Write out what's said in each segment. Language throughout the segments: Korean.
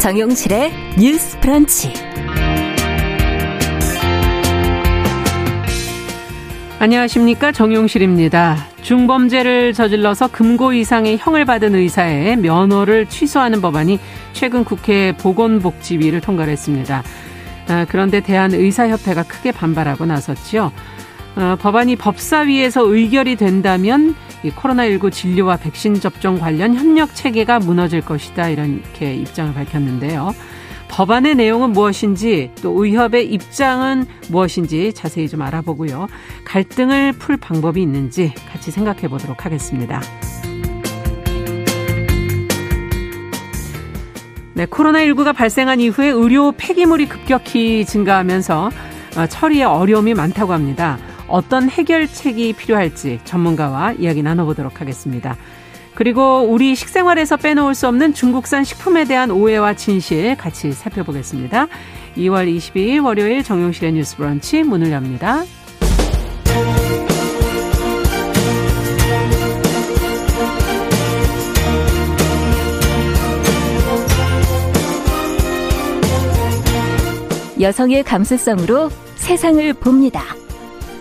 정용실의 뉴스 프런치. 안녕하십니까. 정용실입니다. 중범죄를 저질러서 금고 이상의 형을 받은 의사의 면허를 취소하는 법안이 최근 국회 보건복지위를 통과했습니다. 아, 그런데 대한의사협회가 크게 반발하고 나섰지요. 어, 법안이 법사위에서 의결이 된다면 이 코로나19 진료와 백신 접종 관련 협력 체계가 무너질 것이다 이렇게 입장을 밝혔는데요. 법안의 내용은 무엇인지 또 의협의 입장은 무엇인지 자세히 좀 알아보고요. 갈등을 풀 방법이 있는지 같이 생각해 보도록 하겠습니다. 네, 코로나19가 발생한 이후에 의료 폐기물이 급격히 증가하면서 어, 처리에 어려움이 많다고 합니다. 어떤 해결책이 필요할지 전문가와 이야기 나눠보도록 하겠습니다. 그리고 우리 식생활에서 빼놓을 수 없는 중국산 식품에 대한 오해와 진실 같이 살펴보겠습니다. 2월 22일 월요일 정용실의 뉴스 브런치 문을 엽니다. 여성의 감수성으로 세상을 봅니다.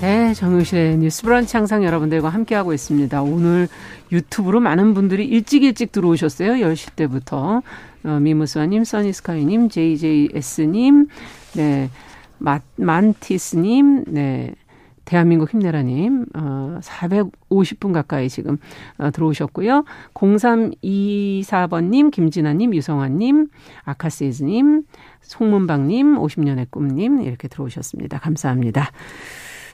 네, 정용실의 뉴스 브런치 항상 여러분들과 함께하고 있습니다. 오늘 유튜브로 많은 분들이 일찍 일찍 들어오셨어요. 10시 때부터. 어, 미무스와님, 써니스카이님, JJS님, 네, 마, 만티스님, 네, 대한민국 힘내라님, 어, 450분 가까이 지금 어, 들어오셨고요. 0324번님, 김진아님, 유성환님, 아카세즈님, 송문방님, 50년의 꿈님, 이렇게 들어오셨습니다. 감사합니다.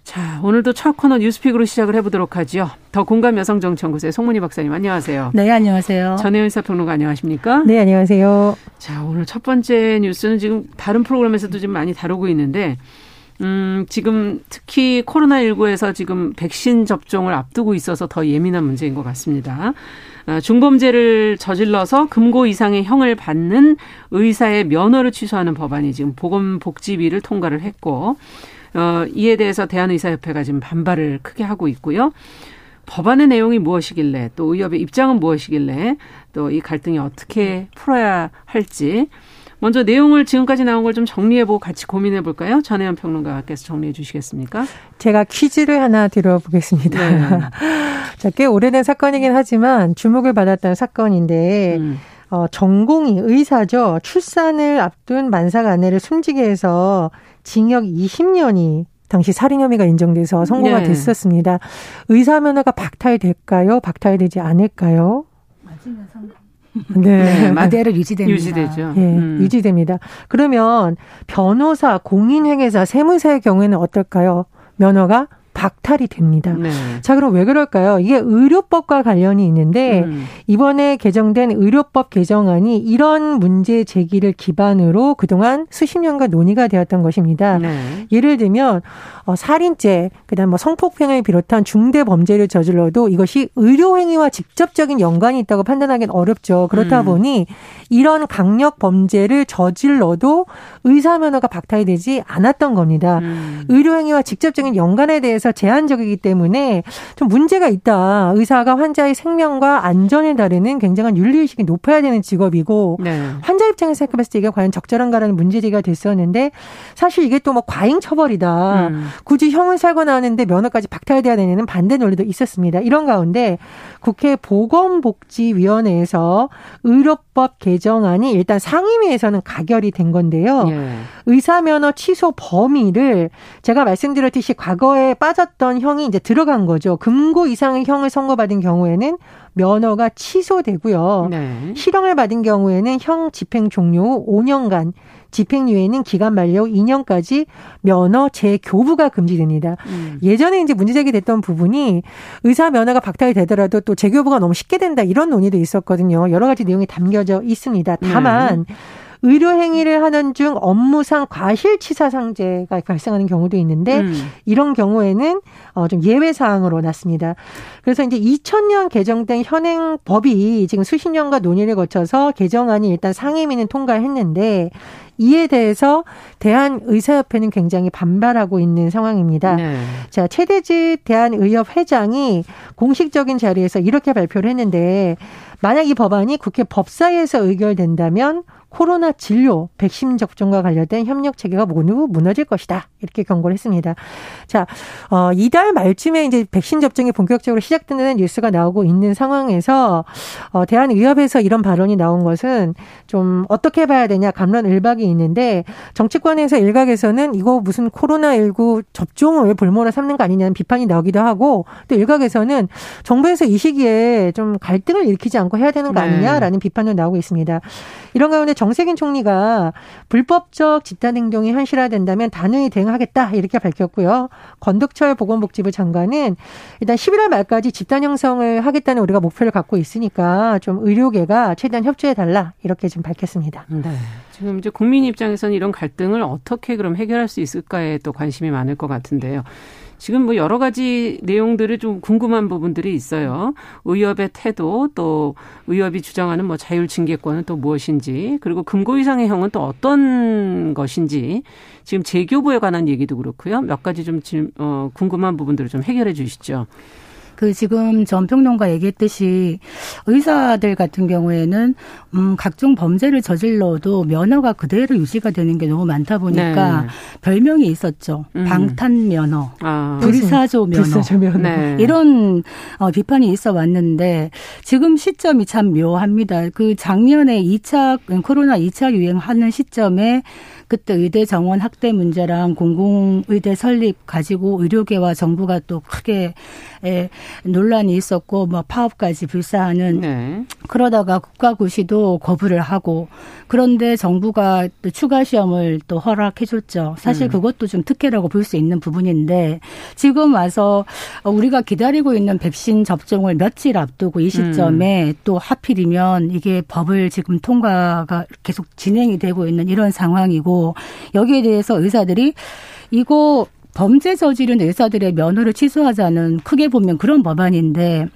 자, 오늘도 첫 코너 뉴스픽으로 시작을 해보도록 하죠. 더 공감 여성정치연구소의 송문희 박사님 안녕하세요. 네, 안녕하세요. 전혜연 사평론가 안녕하십니까? 네, 안녕하세요. 자, 오늘 첫 번째 뉴스는 지금 다른 프로그램에서도 좀 많이 다루고 있는데 음, 지금 특히 코로나19에서 지금 백신 접종을 앞두고 있어서 더 예민한 문제인 것 같습니다. 아, 중범죄를 저질러서 금고 이상의 형을 받는 의사의 면허를 취소하는 법안이 지금 보건복지위를 통과를 했고 어, 이에 대해서 대한의사협회가 지금 반발을 크게 하고 있고요. 법안의 내용이 무엇이길래 또 의협의 입장은 무엇이길래 또 이 갈등이 어떻게 풀어야 할지 먼저 내용을 지금까지 나온 걸 좀 정리해보고 같이 고민해볼까요? 전혜연 평론가께서 정리해 주시겠습니까? 제가 퀴즈를 하나 드려보겠습니다. 네. 자, 꽤 오래된 사건이긴 하지만 주목을 받았던 사건인데 음. 어, 전공이 의사죠. 출산을 앞둔 만삭 아내를 숨지게 해서 징역 20년이 당시 살인 혐의가 인정돼서 선고가 네. 됐었습니다. 의사 면허가 박탈될까요? 박탈되지 않을까요? 맞으면 선 네. 네. 그대로 유지됩니다. 유지되죠. 예, 음. 유지됩니다. 그러면 변호사, 공인회계사, 세무사의 경우에는 어떨까요? 면허가 박탈이 됩니다. 네. 자, 그럼 왜 그럴까요? 이게 의료법과 관련이 있는데 음. 이번에 개정된 의료법 개정안이 이런 문제 제기를 기반으로 그동안 수십 년간 논의가 되었던 것입니다. 네. 예를 들면 어, 살인죄, 그다음 뭐 성폭행을 비롯한 중대 범죄를 저질러도 이것이 의료 행위와 직접적인 연관이 있다고 판단하기는 어렵죠. 그렇다 음. 보니 이런 강력 범죄를 저질러도 의사 면허가 박탈되지 않았던 겁니다. 음. 의료 행위와 직접적인 연관에 대해서 제한적이기 때문에 좀 문제가 있다. 의사가 환자의 생명과 안전에 다루는 굉장한 윤리의식이 높아야 되는 직업이고 네. 환자 입장에서 생각했을 때 이게 과연 적절한가라는 문제제기가 됐었는데 사실 이게 또 뭐 과잉 처벌이다. 음. 굳이 형을 살고 나왔는데 면허까지 박탈돼야 되는 반대 논리도 있었습니다. 이런 가운데 국회 보건복지위원회에서 의료법 개정안이 일단 상임위에서는 가결이 된 건데요. 예. 의사 면허 취소 범위를 제가 말씀드렸듯이 과거에 빠 졌던 형이 이제 들어간 거죠. 금고 이상의 형을 선고받은 경우에는 면허가 취소되고요. 네. 실형을 받은 경우에는 형 집행 종료 후 5년간 집행유예는 기간 만료 2년까지 면허 재교부가 금지됩니다. 음. 예전에 이제 문제 제기됐던 부분이 의사 면허가 박탈이 되더라도 또 재교부가 너무 쉽게 된다 이런 논의도 있었거든요. 여러 가지 내용이 담겨져 있습니다. 다만 네. 의료 행위를 하는 중 업무상 과실치사상죄가 발생하는 경우도 있는데 음. 이런 경우에는 어, 좀 예외 사항으로 났습니다. 그래서 이제 2000년 개정된 현행 법이 지금 수십 년과 논의를 거쳐서 개정안이 일단 상임위는 통과했는데 이에 대해서 대한의사협회는 굉장히 반발하고 있는 상황입니다. 네. 자, 최대직 대한의협 회장이 공식적인 자리에서 이렇게 발표를 했는데 만약 이 법안이 국회 법사위에서 의결된다면 코로나 진료, 백신 접종과 관련된 협력 체계가 모두 무너질 것이다. 이렇게 경고를 했습니다. 자, 어, 이달 말쯤에 이제 백신 접종이 본격적으로 시작된다는 뉴스가 나오고 있는 상황에서 어, 대한의협에서 이런 발언이 나온 것은 좀 어떻게 봐야 되냐 감론 을박이 있는데 정치권에서 일각에서는 이거 무슨 코로나19 접종을 볼모로 삼는 거 아니냐는 비판이 나오기도 하고 또 일각에서는 정부에서 이 시기에 좀 갈등을 일으키지 않고 해야 되는 거 네. 아니냐라는 네. 비판도 나오고 있습니다. 이런 가운데 정세균 총리가 불법적 집단 행동이 현실화된다면 단호히 대응하겠다 이렇게 밝혔고요. 권덕철 보건복지부 장관은 일단 11월 말까지 집단 형성을 하겠다는 우리가 목표를 갖고 있으니까 좀 의료계가 최대한 협조해 달라 이렇게 좀 밝혔습니다. 네. 지금 이제 국민 입장에서는 이런 갈등을 어떻게 그럼 해결할 수 있을까에 또 관심이 많을 것 같은데요. 지금 뭐 여러 가지 내용들이 좀 궁금한 부분들이 있어요. 의협의 태도 또 의협이 주장하는 뭐 자율 징계권은 또 무엇인지 그리고 금고 이상의 형은 또 어떤 것인지 지금 재교부에 관한 얘기도 그렇고요. 몇 가지 좀 어, 궁금한 부분들을 좀 해결해 주시죠. 그 지금 전 평론가 얘기했듯이 의사들 같은 경우에는 음 각종 범죄를 저질러도 면허가 그대로 유지가 되는 게 너무 많다 보니까 네. 별명이 있었죠. 음. 방탄 면허, 아. 불사조 면허, 불사조 면허. 네. 이런 어 비판이 있어 왔는데 지금 시점이 참 묘합니다. 그 작년에 2차 코로나 2차 유행하는 시점에 그때 의대 정원 확대 문제랑 공공의대 설립 가지고 의료계와 정부가 또 크게 에, 논란이 있었고 뭐 파업까지 불사하는 네. 그러다가 국가고시도 거부를 하고 그런데 정부가 또 추가 시험을 또 허락해 줬죠. 사실 음. 그것도 좀 특혜라고 볼 수 있는 부분인데 지금 와서 우리가 기다리고 있는 백신 접종을 며칠 앞두고 이 시점에 음. 또 하필이면 이게 법을 지금 통과가 계속 진행이 되고 있는 이런 상황이고 여기에 대해서 의사들이 이거 범죄 저지른 의사들의 면허를 취소하자는 크게 보면 그런 법안인데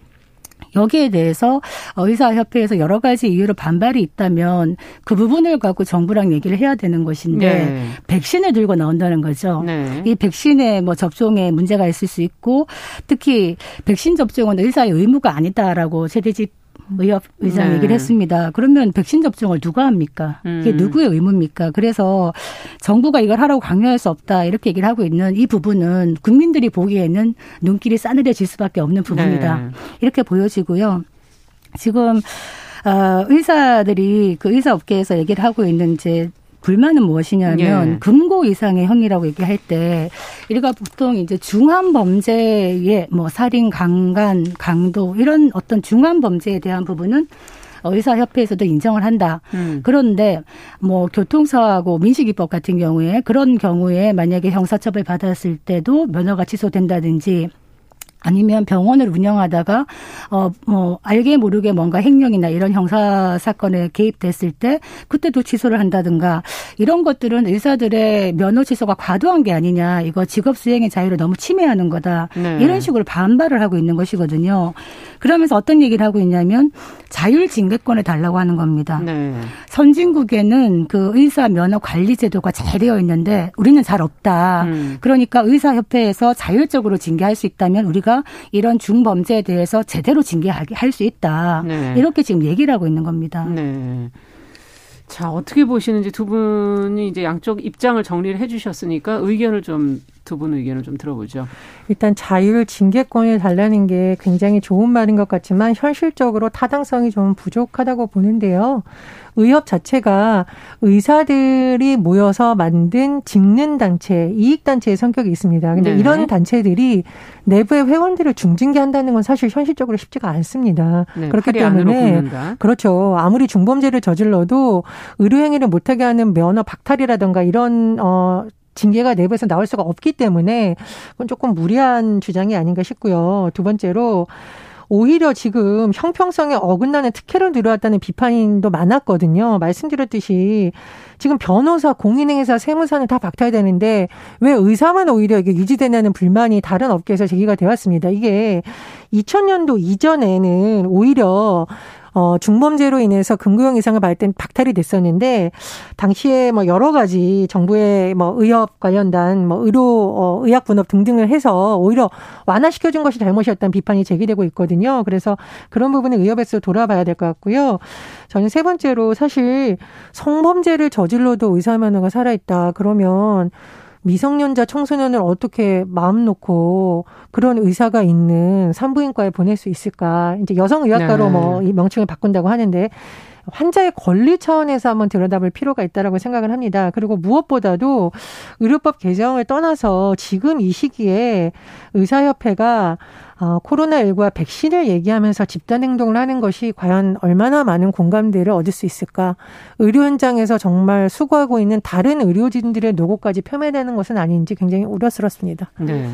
여기에 대해서 의사협회에서 여러 가지 이유로 반발이 있다면 그 부분을 갖고 정부랑 얘기를 해야 되는 것인데 네. 백신을 들고 나온다는 거죠. 네. 이 백신의 뭐 접종에 문제가 있을 수 있고 특히 백신 접종은 의사의 의무가 아니다라고 세대집 의협 의장 네. 얘기를 했습니다. 그러면 백신 접종을 누가 합니까? 이게 음. 누구의 의무입니까? 그래서 정부가 이걸 하라고 강요할 수 없다 이렇게 얘기를 하고 있는 이 부분은 국민들이 보기에는 눈길이 싸늘해질 수밖에 없는 부분이다. 네. 이렇게 보여지고요. 지금 어, 의사들이 그 의사 업계에서 얘기를 하고 있는 이제 불만은 무엇이냐면 예. 금고 이상의 형이라고 얘기할 때 우리가 보통 이제 중한 범죄의 뭐 살인, 강간, 강도 이런 어떤 중한 범죄에 대한 부분은 의사협회에서도 인정을 한다. 음. 그런데 뭐 교통사고 민식이법 같은 경우에 그런 경우에 만약에 형사처벌 받았을 때도 면허가 취소된다든지 아니면 병원을 운영하다가 어 뭐 알게 모르게 뭔가 횡령이나 이런 형사 사건에 개입됐을 때 그때도 취소를 한다든가 이런 것들은 의사들의 면허 취소가 과도한 게 아니냐 이거 직업 수행의 자유를 너무 침해하는 거다 네. 이런 식으로 반발을 하고 있는 것이거든요. 그러면서 어떤 얘기를 하고 있냐면 자율 징계권을 달라고 하는 겁니다. 네. 선진국에는 그 의사 면허 관리 제도가 잘 되어 있는데 우리는 잘 없다. 음. 그러니까 의사 협회에서 자율적으로 징계할 수 있다면 우리가 이런 중범죄에 대해서 제대로 징계하게 할수 있다. 네. 이렇게 지금 얘기를 하고 있는 겁니다. 네. 자, 어떻게 보시는지 두 분이 이제 양쪽 입장을 정리를 해 주셨으니까 의견을 좀 두 분 의견을 좀 들어보죠. 일단 자율 징계권을 달라는 게 굉장히 좋은 말인 것 같지만 현실적으로 타당성이 좀 부족하다고 보는데요. 의협 자체가 의사들이 모여서 만든 직능 단체, 이익 단체의 성격이 있습니다. 근데 네. 이런 단체들이 내부의 회원들을 중징계한다는 건 사실 현실적으로 쉽지가 않습니다. 네, 그렇기 때문에 그렇죠. 아무리 중범죄를 저질러도 의료 행위를 못하게 하는 면허 박탈이라든가 이런 어 징계가 내부에서 나올 수가 없기 때문에 그건 조금 무리한 주장이 아닌가 싶고요. 두 번째로 오히려 지금 형평성에 어긋나는 특혜로 들어왔다는 비판도 많았거든요. 말씀드렸듯이 지금 변호사, 공인행위사, 세무사는 다 박탈 되는데 왜 의사만 오히려 이게 유지되냐는 불만이 다른 업계에서 제기가 되었습니다. 이게 2000년도 이전에는 오히려 어, 중범죄로 인해서 금구형 이상을 받을 땐 박탈이 됐었는데 당시에 뭐 여러 가지 정부의 뭐 의협 관련단 뭐 의료 어, 의학 분업 등등을 해서 오히려 완화시켜 준 것이 잘못이었다는 비판이 제기되고 있거든요. 그래서 그런 부분은 의협에서 돌아봐야 될 것 같고요. 저는 세 번째로 사실 성범죄를 저질러도 의사 면허가 살아 있다. 그러면 미성년자 청소년을 어떻게 마음 놓고 그런 의사가 있는 산부인과에 보낼 수 있을까? 이제 여성의학과로 네. 뭐이 명칭을 바꾼다고 하는데 환자의 권리 차원에서 한번 들여다볼 필요가 있다라고 생각을 합니다. 그리고 무엇보다도 의료법 개정을 떠나서 지금 이 시기에 의사협회가 어, 코로나19와 백신을 얘기하면서 집단 행동을 하는 것이 과연 얼마나 많은 공감대를 얻을 수 있을까? 의료 현장에서 정말 수고하고 있는 다른 의료진들의 노고까지 폄훼되는 것은 아닌지 굉장히 우려스럽습니다. 네.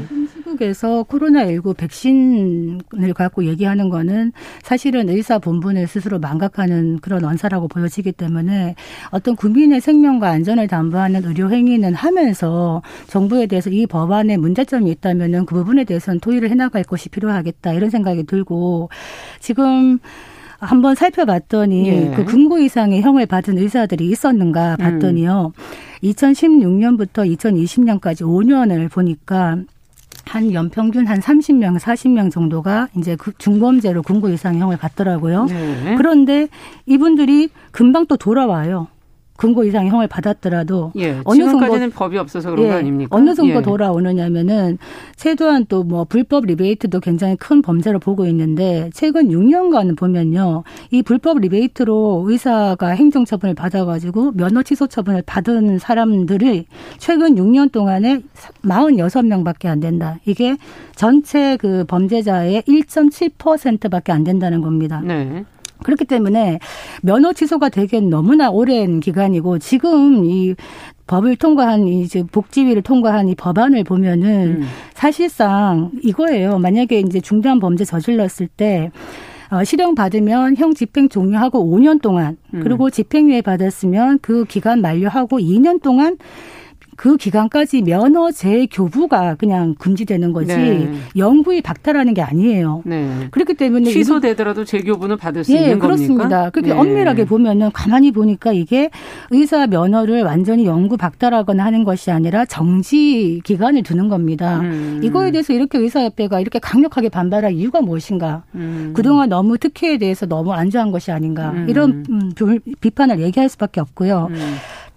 시국에서 코로나19 백신을 갖고 얘기하는 거는 사실은 의사 본분을 스스로 망각하는 그런 언사라고 보여지기 때문에 어떤 국민의 생명과 안전을 담보하는 의료 행위는 하면서 정부에 대해서 이 법안에 문제점이 있다면은 그 부분에 대해서는 토의를 해나갈 것이 필요하겠다 이런 생각이 들고 지금 한번 살펴봤더니 예. 그 금고 이상의 형을 받은 의사들이 있었는가 봤더니요. 음. 2016년부터 2020년까지 5년을 보니까 한 연평균 한 30명, 40명 정도가 이제 그 중범죄로 금고 이상의 형을 받더라고요. 네. 그런데 이분들이 금방 또 돌아와요. 금고 이상 형을 받았더라도 예, 어느 정도 법이 없어서 그런 예, 거 아닙니까? 어느 정도 예. 돌아오느냐면은 최소한 또 뭐 불법 리베이트도 굉장히 큰 범죄로 보고 있는데 최근 6년간 보면요. 이 불법 리베이트로 의사가 행정 처분을 받아 가지고 면허 취소 처분을 받은 사람들이 최근 6년 동안에 46명밖에 안 된다. 이게 전체 그 범죄자의 1.7%밖에 안 된다는 겁니다. 네. 그렇기 때문에 면허 취소가 되기엔 너무나 오랜 기간이고 지금 이 법을 통과한 이 이제 복지위를 통과한 이 법안을 보면은 음. 사실상 이거예요. 만약에 이제 중대한 범죄 저질렀을 때 어, 실형 받으면 형 집행 종료하고 5년 동안 음. 그리고 집행유예 받았으면 그 기간 만료하고 2년 동안 그 기간까지 면허 재교부가 그냥 금지되는 거지 네. 영구히 박탈하는 게 아니에요. 네. 그렇기 때문에 취소되더라도 재교부는 받을 수 네, 있는 그렇습니다. 겁니까? 그렇게 네. 엄밀하게 보면은 가만히 보니까 이게 의사 면허를 완전히 영구 박탈하거나 하는 것이 아니라 정지 기간을 두는 겁니다. 음. 이거에 대해서 이렇게 의사협회가 이렇게 강력하게 반발할 이유가 무엇인가? 음. 그동안 너무 특혜에 대해서 너무 안주한 것이 아닌가? 음. 이런 음, 비판을 얘기할 수밖에 없고요.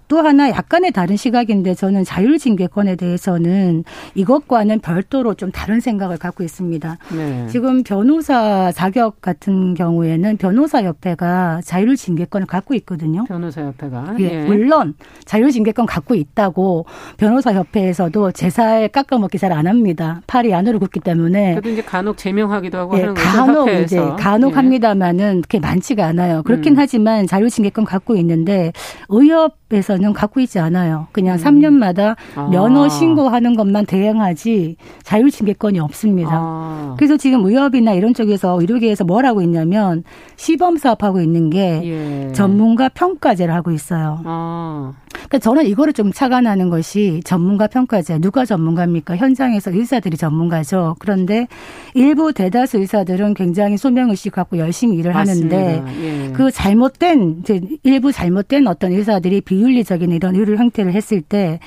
음. 또 하나 약간의 다른 시각인데 저는 자율징계권에 대해서는 이것과는 별도로 좀 다른 생각을 갖고 있습니다. 네. 지금 변호사 자격 같은 경우에는 변호사 협회가 자율징계권을 갖고 있거든요. 변호사 협회가 예, 예. 물론 자율징계권 갖고 있다고 변호사 협회에서도 제살 깎아먹기 잘 안 합니다. 팔이 안으로 굽기 때문에. 그래도 이제 간혹 제명하기도 하고 예, 하는 간혹 이제 간혹 예. 합니다만은 그렇게 많지가 않아요. 그렇긴 음. 하지만 자율징계권 갖고 있는데 의협 에서 면허는 갖고 있지 않아요. 그냥 음. 3년마다 아. 면허 신고하는 것만 대행하지 자율징계권이 없습니다. 아. 그래서 지금 의협이나 이런 쪽에서 의료계에서 뭘 하고 있냐면 시범 사업하고 있는 게 예. 전문가 평가제를 하고 있어요. 아. 그러니까 저는 이거를 좀 착안하는 것이 전문가 평가제 누가 전문가입니까? 현장에서 의사들이 전문가죠. 그런데 일부 대다수 의사들은 굉장히 소명 의식 갖고 열심히 일을 맞습니다. 하는데 예. 그 잘못된 일부 잘못된 어떤 의사들이 비윤리적인 이런 의료 형태를 했을 때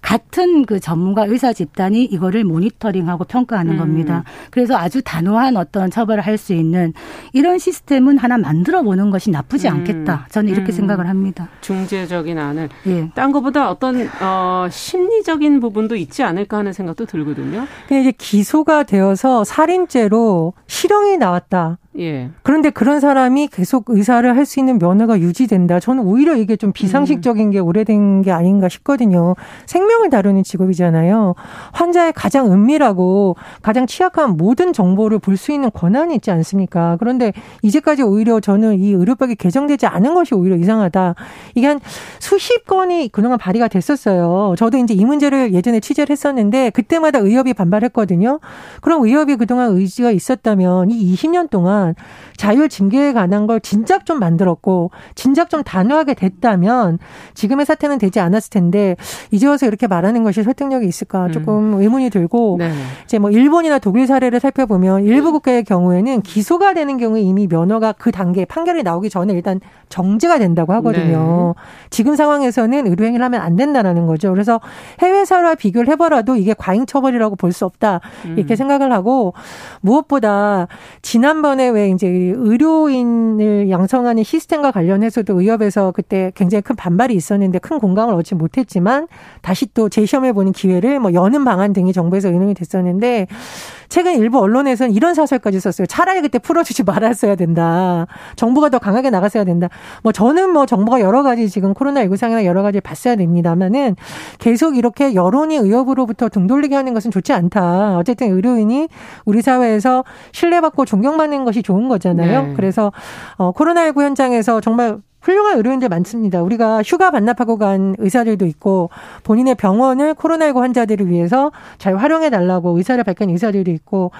같은 그 전문가 의사 집단이 이거를 모니터링하고 평가하는 음. 겁니다. 그래서 아주 단호한 어떤 처벌을 할 수 있는 이런 시스템은 하나 만들어 보는 것이 나쁘지 음. 않겠다. 저는 이렇게 음. 생각을 합니다. 중재적인 안을. 예. 딴 것보다 어떤 어 심리적인 부분도 있지 않을까 하는 생각도 들거든요. 근데 이제 기소가 되어서 살인죄로 실형이 나왔다. 예. 그런데 그런 사람이 계속 의사를 할 수 있는 면허가 유지된다. 저는 오히려 이게 좀 비상식적인 게 오래된 게 아닌가 싶거든요. 생명을 다루는 직업이잖아요. 환자의 가장 은밀하고 가장 취약한 모든 정보를 볼 수 있는 권한이 있지 않습니까? 그런데 이제까지 오히려 저는 이 의료법이 개정되지 않은 것이 오히려 이상하다. 이게 한 수십 건이 그동안 발의가 됐었어요. 저도 이제 이 문제를 예전에 취재를 했었는데 그때마다 의협이 반발했거든요. 그럼 의협이 그동안 의지가 있었다면 이 20년 동안 자율 징계에 관한 걸 진작 좀 만들었고 진작 좀 단호하게 됐다면 지금의 사태는 되지 않았을 텐데 이제 와서 이렇게 말하는 것이 설득력이 있을까 음. 조금 음. 의문이 들고 네. 이제 뭐 일본이나 독일 사례를 살펴보면 일부 국가의 경우에는 기소가 되는 경우에 이미 면허가 그 단계 판결이 나오기 전에 일단 정지가 된다고 하거든요. 네. 지금 상황에서는 의료행위를 하면 안 된다라는 거죠. 그래서 해외 사례와 비교를 해보라도 이게 과잉 처벌이라고 볼 수 없다 이렇게 음. 생각을 하고 무엇보다 지난번에 왜 이제 의료인을 양성하는 시스템과 관련해서도 의협에서 그때 굉장히 큰 반발이 있었는데 큰 공감을 얻지 못했지만 다시 또 재시험해 보는 기회를 뭐 여는 방안 등이 정부에서 의논이 됐었는데 최근 일부 언론에서는 이런 사설까지 썼어요. 차라리 그때 풀어주지 말았어야 된다. 정부가 더 강하게 나갔어야 된다. 뭐 저는 뭐 정부가 여러 가지 지금 코로나19 상황이나 여러 가지 봤어야 됩니다만은 계속 이렇게 여론이 의협으로부터 등 돌리게 하는 것은 좋지 않다. 어쨌든 의료인이 우리 사회에서 신뢰받고 존경받는 것이 좋은 거잖아요. 네. 그래서 어 코로나19 현장에서 정말 훌륭한 의료인들 많습니다. 우리가 휴가 반납하고 간 의사들도 있고 본인의 병원을 코로나19 환자들을 위해서 잘 활용해 달라고 의사를 밝힌 의사들도 있고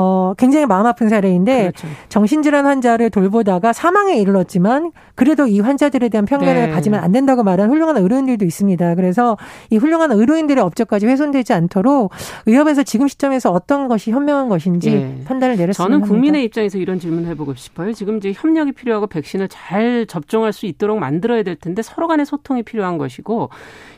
어, 굉장히 마음 아픈 사례인데 그렇죠. 정신질환 환자를 돌보다가 사망에 이르렀지만 그래도 이 환자들에 대한 편견을 네. 가지면 안 된다고 말한 훌륭한 의료인들도 있습니다. 그래서 이 훌륭한 의료인들의 업적까지 훼손되지 않도록 의협에서 지금 시점에서 어떤 것이 현명한 것인지 네. 판단을 내렸습니다. 저는 국민의 입장에서 이런 질문을 해보고 싶어요. 지금 이제 협력이 필요하고 백신을 잘 접종 할 수 있도록 만들어야 될 텐데 서로 간의 소통이 필요한 것이고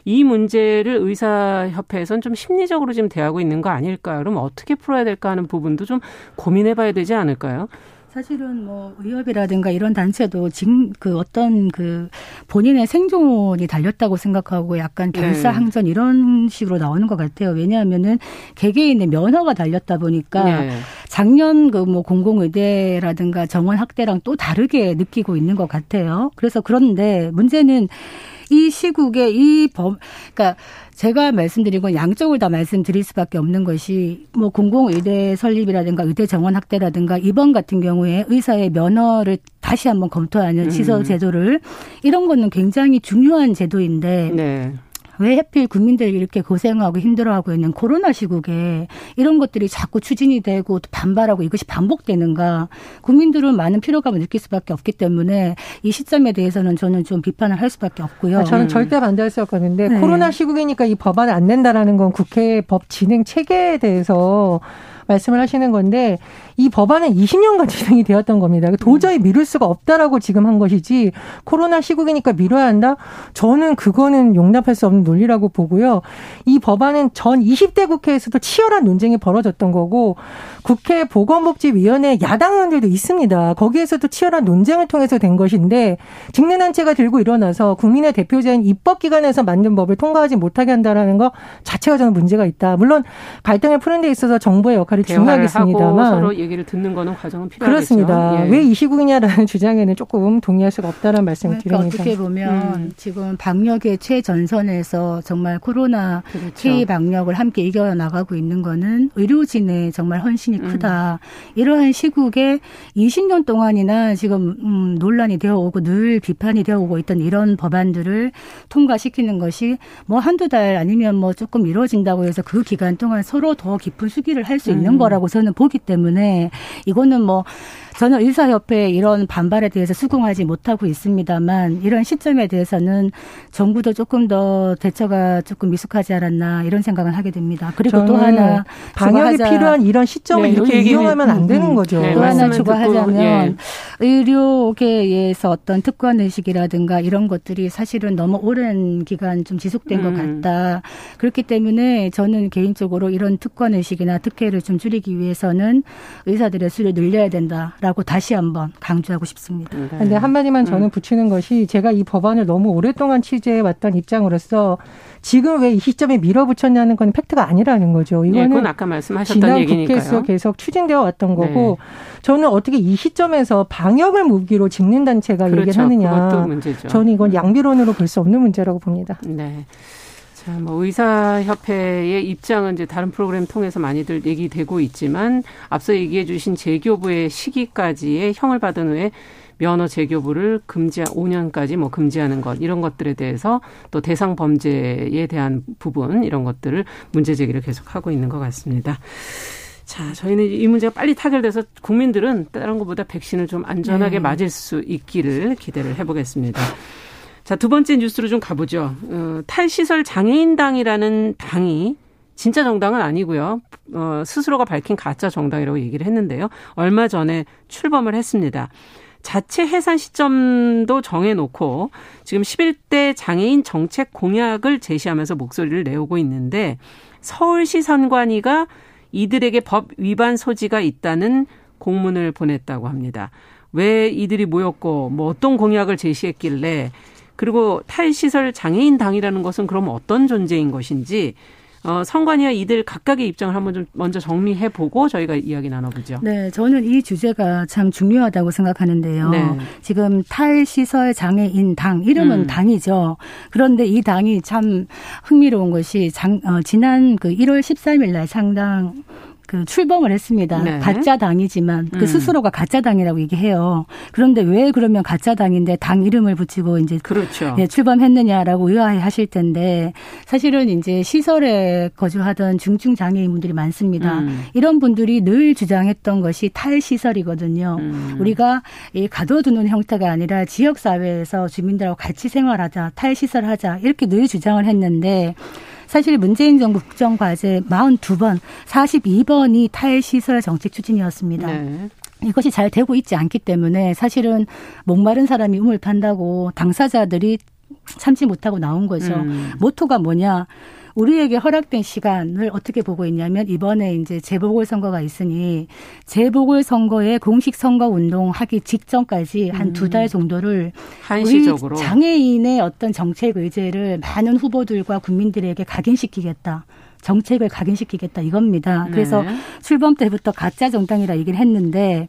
이 문제를 의사협회에서는 좀 심리적으로 지금 대하고 있는 거 아닐까? 그럼 어떻게 풀어야 될까 하는 부분도 좀 고민해 봐야 되지 않을까요? 사실은 뭐 의협이라든가 이런 단체도 지금 그 어떤 그 본인의 생존이 달렸다고 생각하고 약간 네. 결사항전 네. 이런 식으로 나오는 것 같아요. 왜냐하면은 개개인의 면허가 달렸다 보니까 네. 작년 그 뭐 공공의대라든가 정원 학대랑 또 다르게 느끼고 있는 것 같아요. 그래서 그런데 문제는 이 시국에 이 범, 그러니까 제가 말씀드린 건 양쪽을 다 말씀드릴 수밖에 없는 것이 뭐 공공의대 설립이라든가 의대 정원 확대라든가 이번 같은 경우에 의사의 면허를 다시 한번 검토하는 음. 시설 제도를 이런 거는 굉장히 중요한 제도인데 네. 왜 하필 국민들이 이렇게 고생하고 힘들어하고 있는 코로나 시국에 이런 것들이 자꾸 추진이 되고 또 반발하고 이것이 반복되는가 국민들은 많은 피로감을 느낄 수밖에 없기 때문에 이 시점에 대해서는 저는 좀 비판을 할 수밖에 없고요. 아, 저는 음. 절대 반대할 수 없거든요. 네. 코로나 시국이니까 이 법안을 안 낸다라는 건 국회 법 진행 체계에 대해서 말씀을 하시는 건데 이 법안은 20년간 진행이 되었던 겁니다. 도저히 음. 미룰 수가 없다라고 지금 한 것이지 코로나 시국이니까 미뤄야 한다? 저는 그거는 용납할 수 없는 논리라고 보고요. 이 법안은 전 20대 국회에서도 치열한 논쟁이 벌어졌던 거고 국회 보건복지위원회 야당 의원들도 있습니다. 거기에서도 치열한 논쟁을 통해서 된 것인데 직내단체가 들고 일어나서 국민의 대표자인 입법기관에서 만든 법을 통과하지 못하게 한다라는 것 자체가 저는 문제가 있다. 물론 갈등을 푸는 데 있어서 정부의 역할이 중요하겠습니다만 얘기를 듣는 거는 과정은 필요하겠죠. 그렇습니다. 예. 왜이 시국이냐라는 주장에는 조금 동의할 수가 없다는 말씀을 그러니까 드립니다. 어떻게 보면 음. 지금 방역의 최전선에서 정말 코로나 그렇죠. K 방역을 함께 이겨 나가고 있는 거는 의료진의 정말 헌신이 음. 크다. 이러한 시국에 20년 동안이나 지금 음, 논란이 되어 오고 늘 비판이 되어 오고 있던 이런 법안들을 통과시키는 것이 뭐 한두 달 아니면 뭐 조금 이루어진다고 해서 그 기간 동안 서로 더 깊은 수기를 할 수 있는 음. 거라고 저는 보기 때문에 이거는 뭐 저는 의사협회의 이런 반발에 대해서 수긍하지 못하고 있습니다만 이런 시점에 대해서는 정부도 조금 더 대처가 조금 미숙하지 않았나 이런 생각을 하게 됩니다. 그리고 또 하나 방역이 필요한 이런 시점을 네, 이렇게 이용하면 안 되는 음, 거죠. 네, 또 하나 추가하자면 예. 의료계에서 어떤 특권 의식이라든가 이런 것들이 사실은 너무 오랜 기간 좀 지속된 음. 것 같다. 그렇기 때문에 저는 개인적으로 이런 특권 의식이나 특혜를 좀 줄이기 위해서는 의사들의 수를 늘려야 된다 라고 다시 한번 강조하고 싶습니다. 네. 근데 한마디만 저는 음. 붙이는 것이 제가 이 법안을 너무 오랫동안 취재해 왔던 입장으로서 지금 왜 이 시점에 밀어붙였냐는 건 팩트가 아니라는 거죠. 네, 이거는 네, 아까 말씀하셨던 지난 얘기니까요. 국회에서 계속 추진되어 왔던 거고 네. 저는 어떻게 이 시점에서 방역을 무기로 짓는 단체가 그렇죠. 얘기를 하느냐. 저는 이건 양비론으로 볼 수 없는 문제라고 봅니다. 네. 자, 뭐 의사협회의 입장은 이제 다른 프로그램 통해서 많이들 얘기되고 있지만 앞서 얘기해 주신 재교부의 시기까지의 형을 받은 후에 면허 재교부를 금지 5년까지 뭐 금지하는 것 이런 것들에 대해서 또 대상 범죄에 대한 부분 이런 것들을 문제 제기를 계속 하고 있는 것 같습니다. 자, 저희는 이 문제가 빨리 타결돼서 국민들은 다른 것보다 백신을 좀 안전하게 네. 맞을 수 있기를 기대를 해보겠습니다. 자, 두 번째 뉴스로 좀 가보죠. 어, 탈시설 장애인당이라는 당이 진짜 정당은 아니고요. 어, 스스로가 밝힌 가짜 정당이라고 얘기를 했는데요. 얼마 전에 출범을 했습니다. 자체 해산 시점도 정해놓고 지금 11대 장애인 정책 공약을 제시하면서 목소리를 내오고 있는데 서울시 선관위가 이들에게 법 위반 소지가 있다는 공문을 보냈다고 합니다. 왜 이들이 모였고 뭐 어떤 공약을 제시했길래 그리고 탈시설 장애인 당이라는 것은 그럼 어떤 존재인 것인지 어, 성관이와 이들 각각의 입장을 한번 좀 먼저 정리해 보고 저희가 이야기 나눠보죠. 네, 저는 이 주제가 참 중요하다고 생각하는데요. 네. 지금 탈시설 장애인 당 이름은 음. 당이죠. 그런데 이 당이 참 흥미로운 것이 장, 어, 지난 그 1월 13일 날 상당 그 출범을 했습니다. 네. 가짜 당이지만 그 음. 스스로가 가짜 당이라고 얘기해요. 그런데 왜 그러면 가짜 당인데 당 이름을 붙이고 이제 그렇죠. 예, 출범했느냐라고 의아해하실 텐데 사실은 이제 시설에 거주하던 중증 장애인분들이 많습니다. 음. 이런 분들이 늘 주장했던 것이 탈시설이거든요. 음. 우리가 이 가둬두는 형태가 아니라 지역 사회에서 주민들하고 같이 생활하자, 탈시설하자 이렇게 늘 주장을 했는데. 사실 문재인 정부 국정과제 42번, 42번이 탈시설 정책 추진이었습니다. 네. 이것이 잘 되고 있지 않기 때문에 사실은 목마른 사람이 우물 판다고 당사자들이 참지 못하고 나온 거죠. 음. 모토가 뭐냐? 우리에게 허락된 시간을 어떻게 보고 있냐면 이번에 이제 재보궐 선거가 있으니 재보궐 선거에 공식 선거 운동 하기 직전까지 한 두달 음. 정도를 한시적으로 우리 장애인의 어떤 정책 의제를 많은 후보들과 국민들에게 각인시키겠다. 정책을 각인시키겠다 이겁니다. 네. 그래서 출범 때부터 가짜 정당이라 얘기를 했는데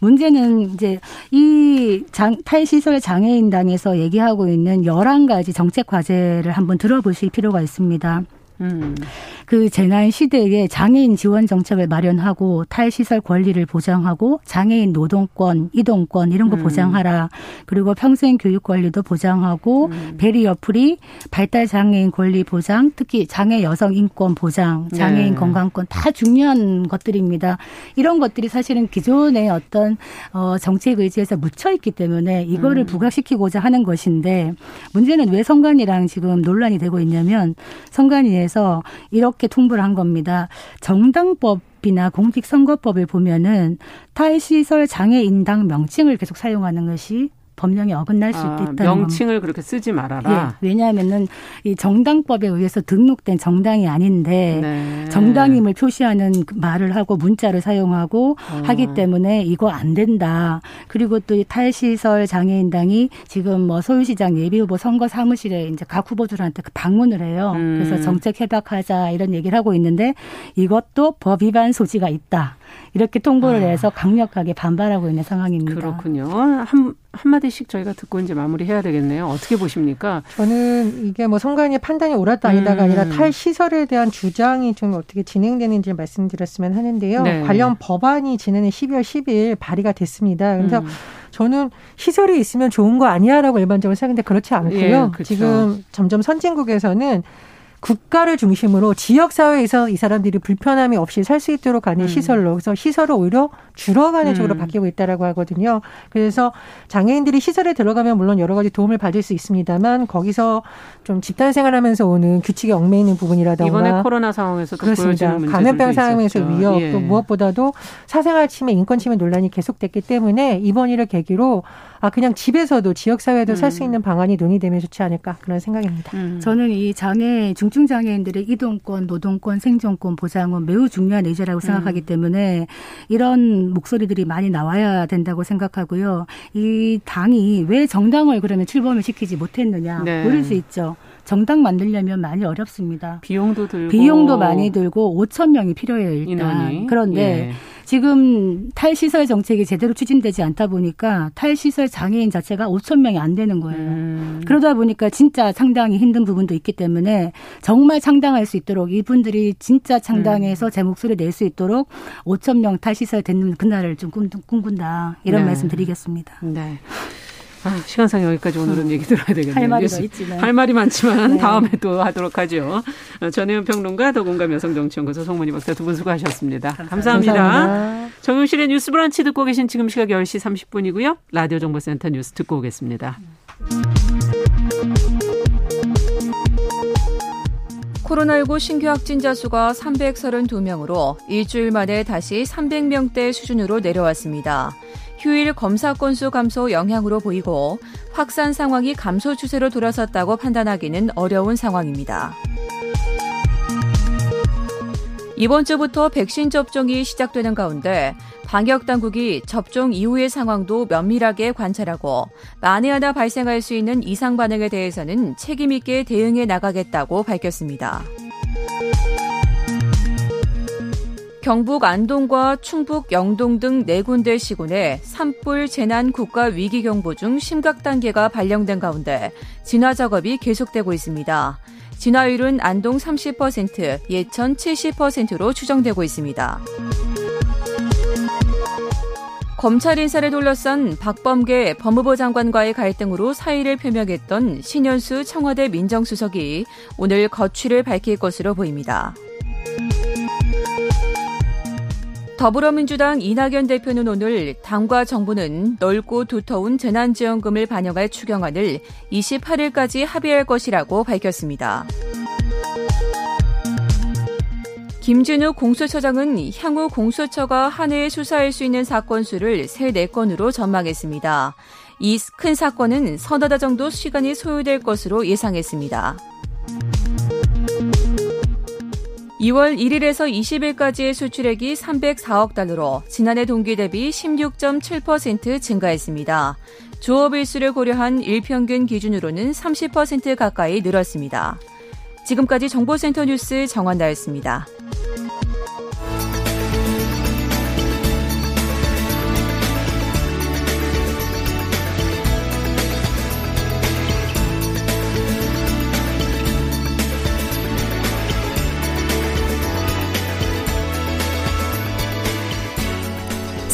문제는 이제 이 장, 탈시설 장애인당에서 얘기하고 있는 열한 가지 정책 과제를 한번 들어보실 필요가 있습니다. 음. 그 재난 시대에 장애인 지원 정책을 마련하고 탈시설 권리를 보장하고 장애인 노동권, 이동권 이런 거 음. 보장하라. 그리고 평생 교육 권리도 보장하고 음. barrier free, 발달 장애인 권리 보장, 특히 장애 여성 인권 보장, 장애인 네. 건강권 다 중요한 것들입니다. 이런 것들이 사실은 기존의 어떤 어 정책 의지에서 묻혀 있기 때문에 이거를 음. 부각시키고자 하는 것인데 문제는 왜 성관이랑 지금 논란이 되고 있냐면 성관위에 서 이렇게 통보를 한 겁니다. 정당법 이나 공직선거법을 보면은 탈시설 장애인당 명칭을 계속 사용하는 것이 법령에 어긋날 수 아, 있다는 명칭을 그렇게 쓰지 말아라. 예, 왜냐하면은 이 정당법에 의해서 등록된 정당이 아닌데 네. 정당임을 표시하는 그 말을 하고 문자를 사용하고 어. 하기 때문에 이거 안 된다. 그리고 또 이 탈시설 장애인당이 지금 뭐 서울시장 예비후보 선거 사무실에 이제 각 후보들한테 그 방문을 해요. 음. 그래서 정책 해박하자 이런 얘기를 하고 있는데 이것도 법 위반 소지가 있다. 이렇게 통보를 아. 해서 강력하게 반발하고 있는 상황입니다. 그렇군요. 한 한마디씩 저희가 듣고 이제 마무리해야 되겠네요. 어떻게 보십니까? 저는 이게 뭐 선관위 판단이 옳았다 아니다가 음. 아니라 탈시설에 대한 주장이 좀 어떻게 진행되는지 말씀드렸으면 하는데요. 네. 관련 법안이 지난해 12월 10일 발의가 됐습니다. 그래서 음. 저는 시설이 있으면 좋은 거 아니야라고 일반적으로 생각하는데 그렇지 않고요. 예, 그렇죠. 지금 점점 선진국에서는 국가를 중심으로 지역 사회에서 이 사람들이 불편함이 없이 살 수 있도록 하는 음. 시설로 그래서 시설을 오히려 줄어가는 음. 쪽으로 바뀌고 있다라고 하거든요. 그래서 장애인들이 시설에 들어가면 물론 여러 가지 도움을 받을 수 있습니다만 거기서 좀 집단 생활하면서 오는 규칙에 얽매이는 부분이라던가 이번에 코로나 상황에서 그렇습니다. 감염병 상황에서 위협 예. 또 무엇보다도 사생활 침해, 인권 침해 논란이 계속됐기 때문에 이번 일을 계기로 아 그냥 집에서도 지역 사회도 음. 살수 있는 방안이 논의되면 좋지 않을까 그런 생각입니다. 음. 저는 이 장애 중증 장애인들의 이동권, 노동권, 생존권 보장은 매우 중요한 의제라고 음. 생각하기 때문에 이런 목소리들이 많이 나와야 된다고 생각하고요. 이 당이 왜 정당을 그러면 출범을 시키지 못했느냐 네. 모를 수 있죠. 정당 만들려면 많이 어렵습니다. 비용도 들고 비용도 많이 들고 5천 명이 필요해요 일단. 인원이. 그런데 예. 지금 탈시설 정책이 제대로 추진되지 않다 보니까 탈시설 장애인 자체가 5천 명이 안 되는 거예요. 음. 그러다 보니까 진짜 상당히 힘든 부분도 있기 때문에 정말 창당할 수 있도록 이분들이 진짜 창당해서 음. 제 목소리 낼 수 있도록 5천 명 탈시설 되는 그날을 좀 꿈, 꿈꾼다 이런 네. 말씀 드리겠습니다. 네. 아, 시간상 여기까지 오늘은 얘기 들어야 되겠네요. 할 말이 더 있지만. 할 말이 많지만 네. 다음에 또 하도록 하죠. 어, 전혜연 평론가 더공감 여성정치연구소 송문희 박사 두 분 수고하셨습니다. 감사합니다. 감사합니다. 정용실의 뉴스 브런치 듣고 계신 지금 시각 10시 30분이고요. 라디오 정보센터 뉴스 듣고 오겠습니다. 코로나19 신규 확진자 수가 332명으로 일주일 만에 다시 300명대 수준으로 내려왔습니다. 휴일 검사 건수 감소 영향으로 보이고 확산 상황이 감소 추세로 돌아섰다고 판단하기는 어려운 상황입니다. 이번 주부터 백신 접종이 시작되는 가운데 방역 당국이 접종 이후의 상황도 면밀하게 관찰하고 만에 하나 발생할 수 있는 이상 반응에 대해서는 책임 있게 대응해 나가겠다고 밝혔습니다. 경북 안동과 충북 영동 등 네 군데 시군에 산불 재난 국가 위기 경보 중 심각 단계가 발령된 가운데 진화 작업이 계속되고 있습니다. 진화율은 안동 30%, 예천 70%로 추정되고 있습니다. 검찰 인사를 둘러싼 박범계 법무부 장관과의 갈등으로 사의를 표명했던 신현수 청와대 민정수석이 오늘 거취를 밝힐 것으로 보입니다. 더불어민주당 이낙연 대표는 오늘 당과 정부는 넓고 두터운 재난지원금을 반영할 추경안을 28일까지 합의할 것이라고 밝혔습니다. 김진우 공수처장은 향후 공수처가 한 해에 수사할 수 있는 사건 수를 새 4건으로 전망했습니다. 이 큰 사건은 서너 달 정도 시간이 소요될 것으로 예상했습니다. 2월 1일에서 20일까지의 수출액이 304억 달러로 지난해 동기 대비 16.7% 증가했습니다. 조업 일수를 고려한 일평균 기준으로는 30% 가까이 늘었습니다. 지금까지 정보센터 뉴스 정원다였습니다.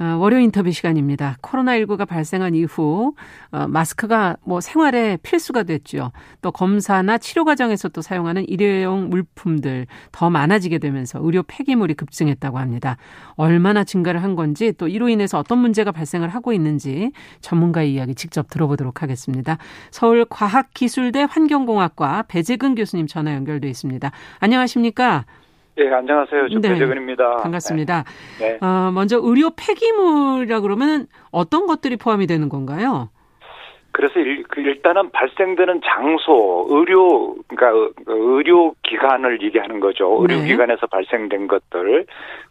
어, 월요 인터뷰 시간입니다. 코로나19가 발생한 이후 어, 마스크가 뭐 생활에 필수가 됐죠. 또 검사나 치료 과정에서 또 사용하는 일회용 물품들 더 많아지게 되면서 의료 폐기물이 급증했다고 합니다. 얼마나 증가를 한 건지 또 이로 인해서 어떤 문제가 발생을 하고 있는지 전문가의 이야기 직접 들어보도록 하겠습니다. 서울 과학기술대 환경공학과 배재근 교수님 전화 연결돼 있습니다. 안녕하십니까? 네, 안녕하세요. 저 네, 배재근입니다. 반갑습니다. 네. 네. 어, 먼저 의료 폐기물이라 그러면 어떤 것들이 포함이 되는 건가요? 그래서 일, 그 단은 발생되는 장소, 의료, 그러니까 의료 기관을 얘기하는 거죠. 의료 기관에서 네. 발생된 것들.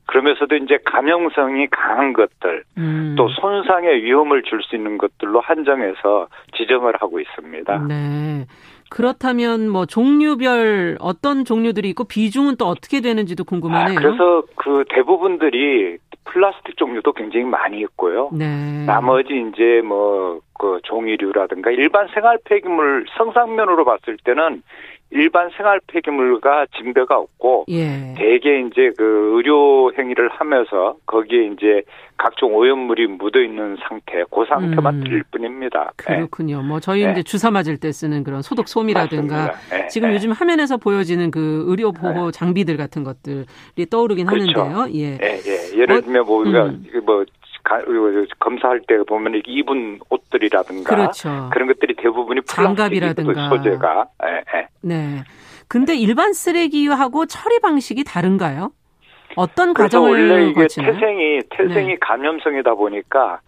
그러면서도 이제 감염성이 강한 것들, 음. 또 손상의 위험을 줄 수 있는 것들로 한정해서 지정을 하고 있습니다. 네. 그렇다면 뭐 종류별 어떤 종류들이 있고 비중은 또 어떻게 되는지도 궁금하네요. 아, 그래서 그 대부분들이 플라스틱 종류도 굉장히 많이 있고요. 네. 나머지 이제 뭐 그 종이류라든가 일반 생활 폐기물 성상면으로 봤을 때는 일반 생활 폐기물과 징배가 없고 예. 대개 이제 그 의료 행위를 하면서 거기에 이제 각종 오염물이 묻어 있는 상태, 그 상태만 음. 틀릴 뿐입니다. 네. 그렇군요. 네. 뭐 저희 네. 이제 주사 맞을 때 쓰는 그런 소독 솜이라든가 네. 지금 네. 요즘 화면에서 보여지는 그 의료 보호 네. 장비들 같은 것들이 떠오르긴 그렇죠. 하는데요. 예. 예, 예. 예를 어, 들면 뭐 우리가 음. 뭐 검사할 때 보면 입은 옷들이라든가 그렇죠. 그런 것들이 대부분이 장갑이라든가 소재가 예, 예. 네. 근데 일반 쓰레기하고 처리 방식이 다른가요? 어떤 과정을 원래 이게 거치나요? 태생이 태생이 네. 감염성이다 보니까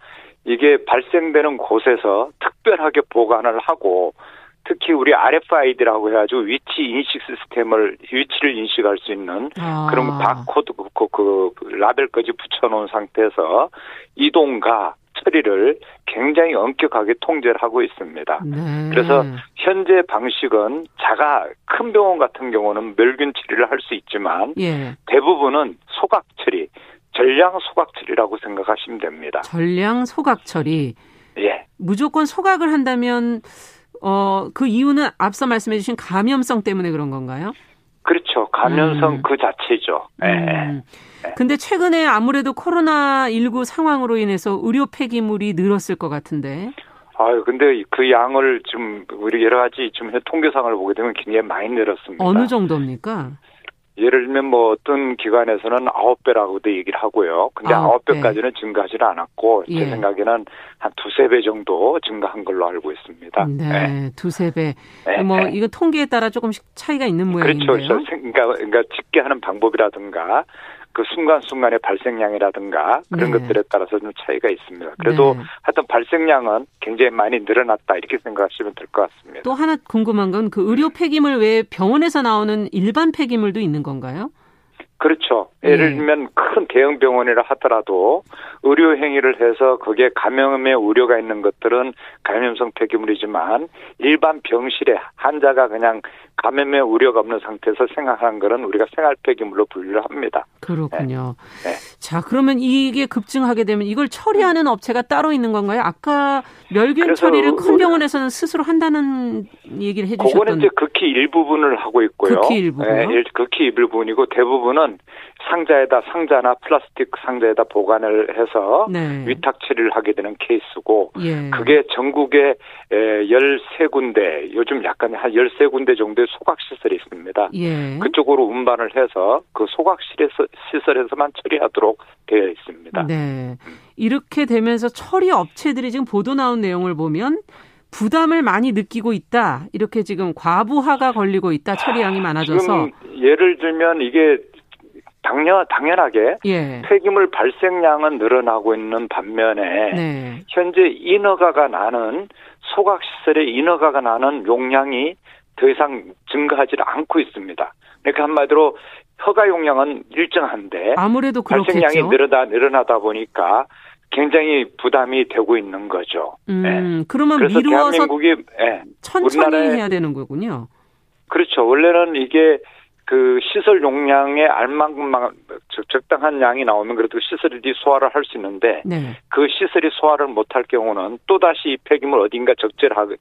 이게 발생되는 곳에서 특별하게 보관을 하고 특히 우리 RFID라고 해가지고 위치 인식 시스템을 위치를 인식할 수 있는 아. 그런 바코드 그, 그, 그 라벨까지 붙여놓은 상태에서 이동과 처리를 굉장히 엄격하게 통제를 하고 있습니다. 네. 그래서 현재 방식은 자가 큰 병원 같은 경우는 멸균 처리를 할 수 있지만 예. 대부분은 소각 처리, 전량 소각 처리라고 생각하시면 됩니다. 전량 소각 처리. 예. 무조건 소각을 한다면 어, 그 이유는 앞서 말씀해 주신 감염성 때문에 그런 건가요? 그렇죠. 감염성 음. 그 자체죠. 네. 음. 근데 최근에 아무래도 코로나19 상황으로 인해서 의료 폐기물이 늘었을 것 같은데. 아유, 근데 그 양을 좀 우리 여러 가지 좀 통계상을 보게 되면 굉장히 많이 늘었습니다. 어느 정도입니까? 예를 들면 뭐 어떤 기관에서는 아홉 배라고도 얘기를 하고요. 근데 아홉 배까지는 증가하지는 않았고 예. 제 생각에는 한 두세 배 정도 증가한 걸로 알고 있습니다. 네, 네. 두세 배. 네. 뭐 네. 이거 통계에 따라 조금씩 차이가 있는 모양인데요. 그렇죠. 그렇죠. 그러니까, 그러니까 집계하는 방법이라든가 그 순간순간의 발생량이라든가 그런 네. 것들에 따라서 좀 차이가 있습니다. 그래도 네. 하여튼 발생량은 굉장히 많이 늘어났다 이렇게 생각하시면 될 것 같습니다. 또 하나 궁금한 건 그 의료 폐기물 외에 병원에서 나오는 일반 폐기물도 있는 건가요? 그렇죠. 예를 네. 들면 큰 대형 병원이라 하더라도 의료 행위를 해서 거기에 감염의 우려가 있는 것들은 감염성 폐기물이지만 일반 병실에 환자가 그냥 감염의 우려가 없는 상태에서 생활하는 것은 우리가 생활 폐기물로 분류를 합니다. 그렇군요. 네. 네. 자, 그러면 이게 급증하게 되면 이걸 처리하는 업체가 따로 있는 건가요? 아까 멸균 처리를 큰 병원에서는 스스로 한다는 얘기를 해 주셨던. 그거는 이제 극히 일부분을 하고 있고요. 극히 일부분. 네, 극히 일부분이고 대부분은 상자에다 상자나 플라스틱 상자에다 보관을 해서 네. 위탁 처리를 하게 되는 케이스고 예. 그게 전국에 13군데 요즘 약간 한 13군데 정도의 소각 시설이 있습니다. 예. 그쪽으로 운반을 해서 그 소각 실에서 시설에서만 처리하도록 되어 있습니다. 네. 이렇게 되면서 처리 업체들이 지금 보도 나온 내용을 보면 부담을 많이 느끼고 있다. 이렇게 지금 과부하가 걸리고 있다. 처리량이 많아져서. 예를 들면 이게 당연 당연하게 예. 폐기물 발생량은 늘어나고 있는 반면에 네. 현재 인허가가 나는 소각 시설의 인허가가 나는 용량이 더 이상 증가하지 않고 있습니다. 그러니까 한마디로 허가 용량은 일정한데 아무래도 발생량이 늘어나 늘어나다 보니까 굉장히 부담이 되고 있는 거죠. 음, 네. 그러면 미루어서 대한민국이 네, 천천히 해야 되는 거군요. 그렇죠. 원래는 이게 그 시설 용량에 알만큼만 적당한 양이 나오면 그래도 시설이 소화를 할 수 있는데 네. 그 시설이 소화를 못할 경우는 또 다시 폐기물 어딘가 적재를 하게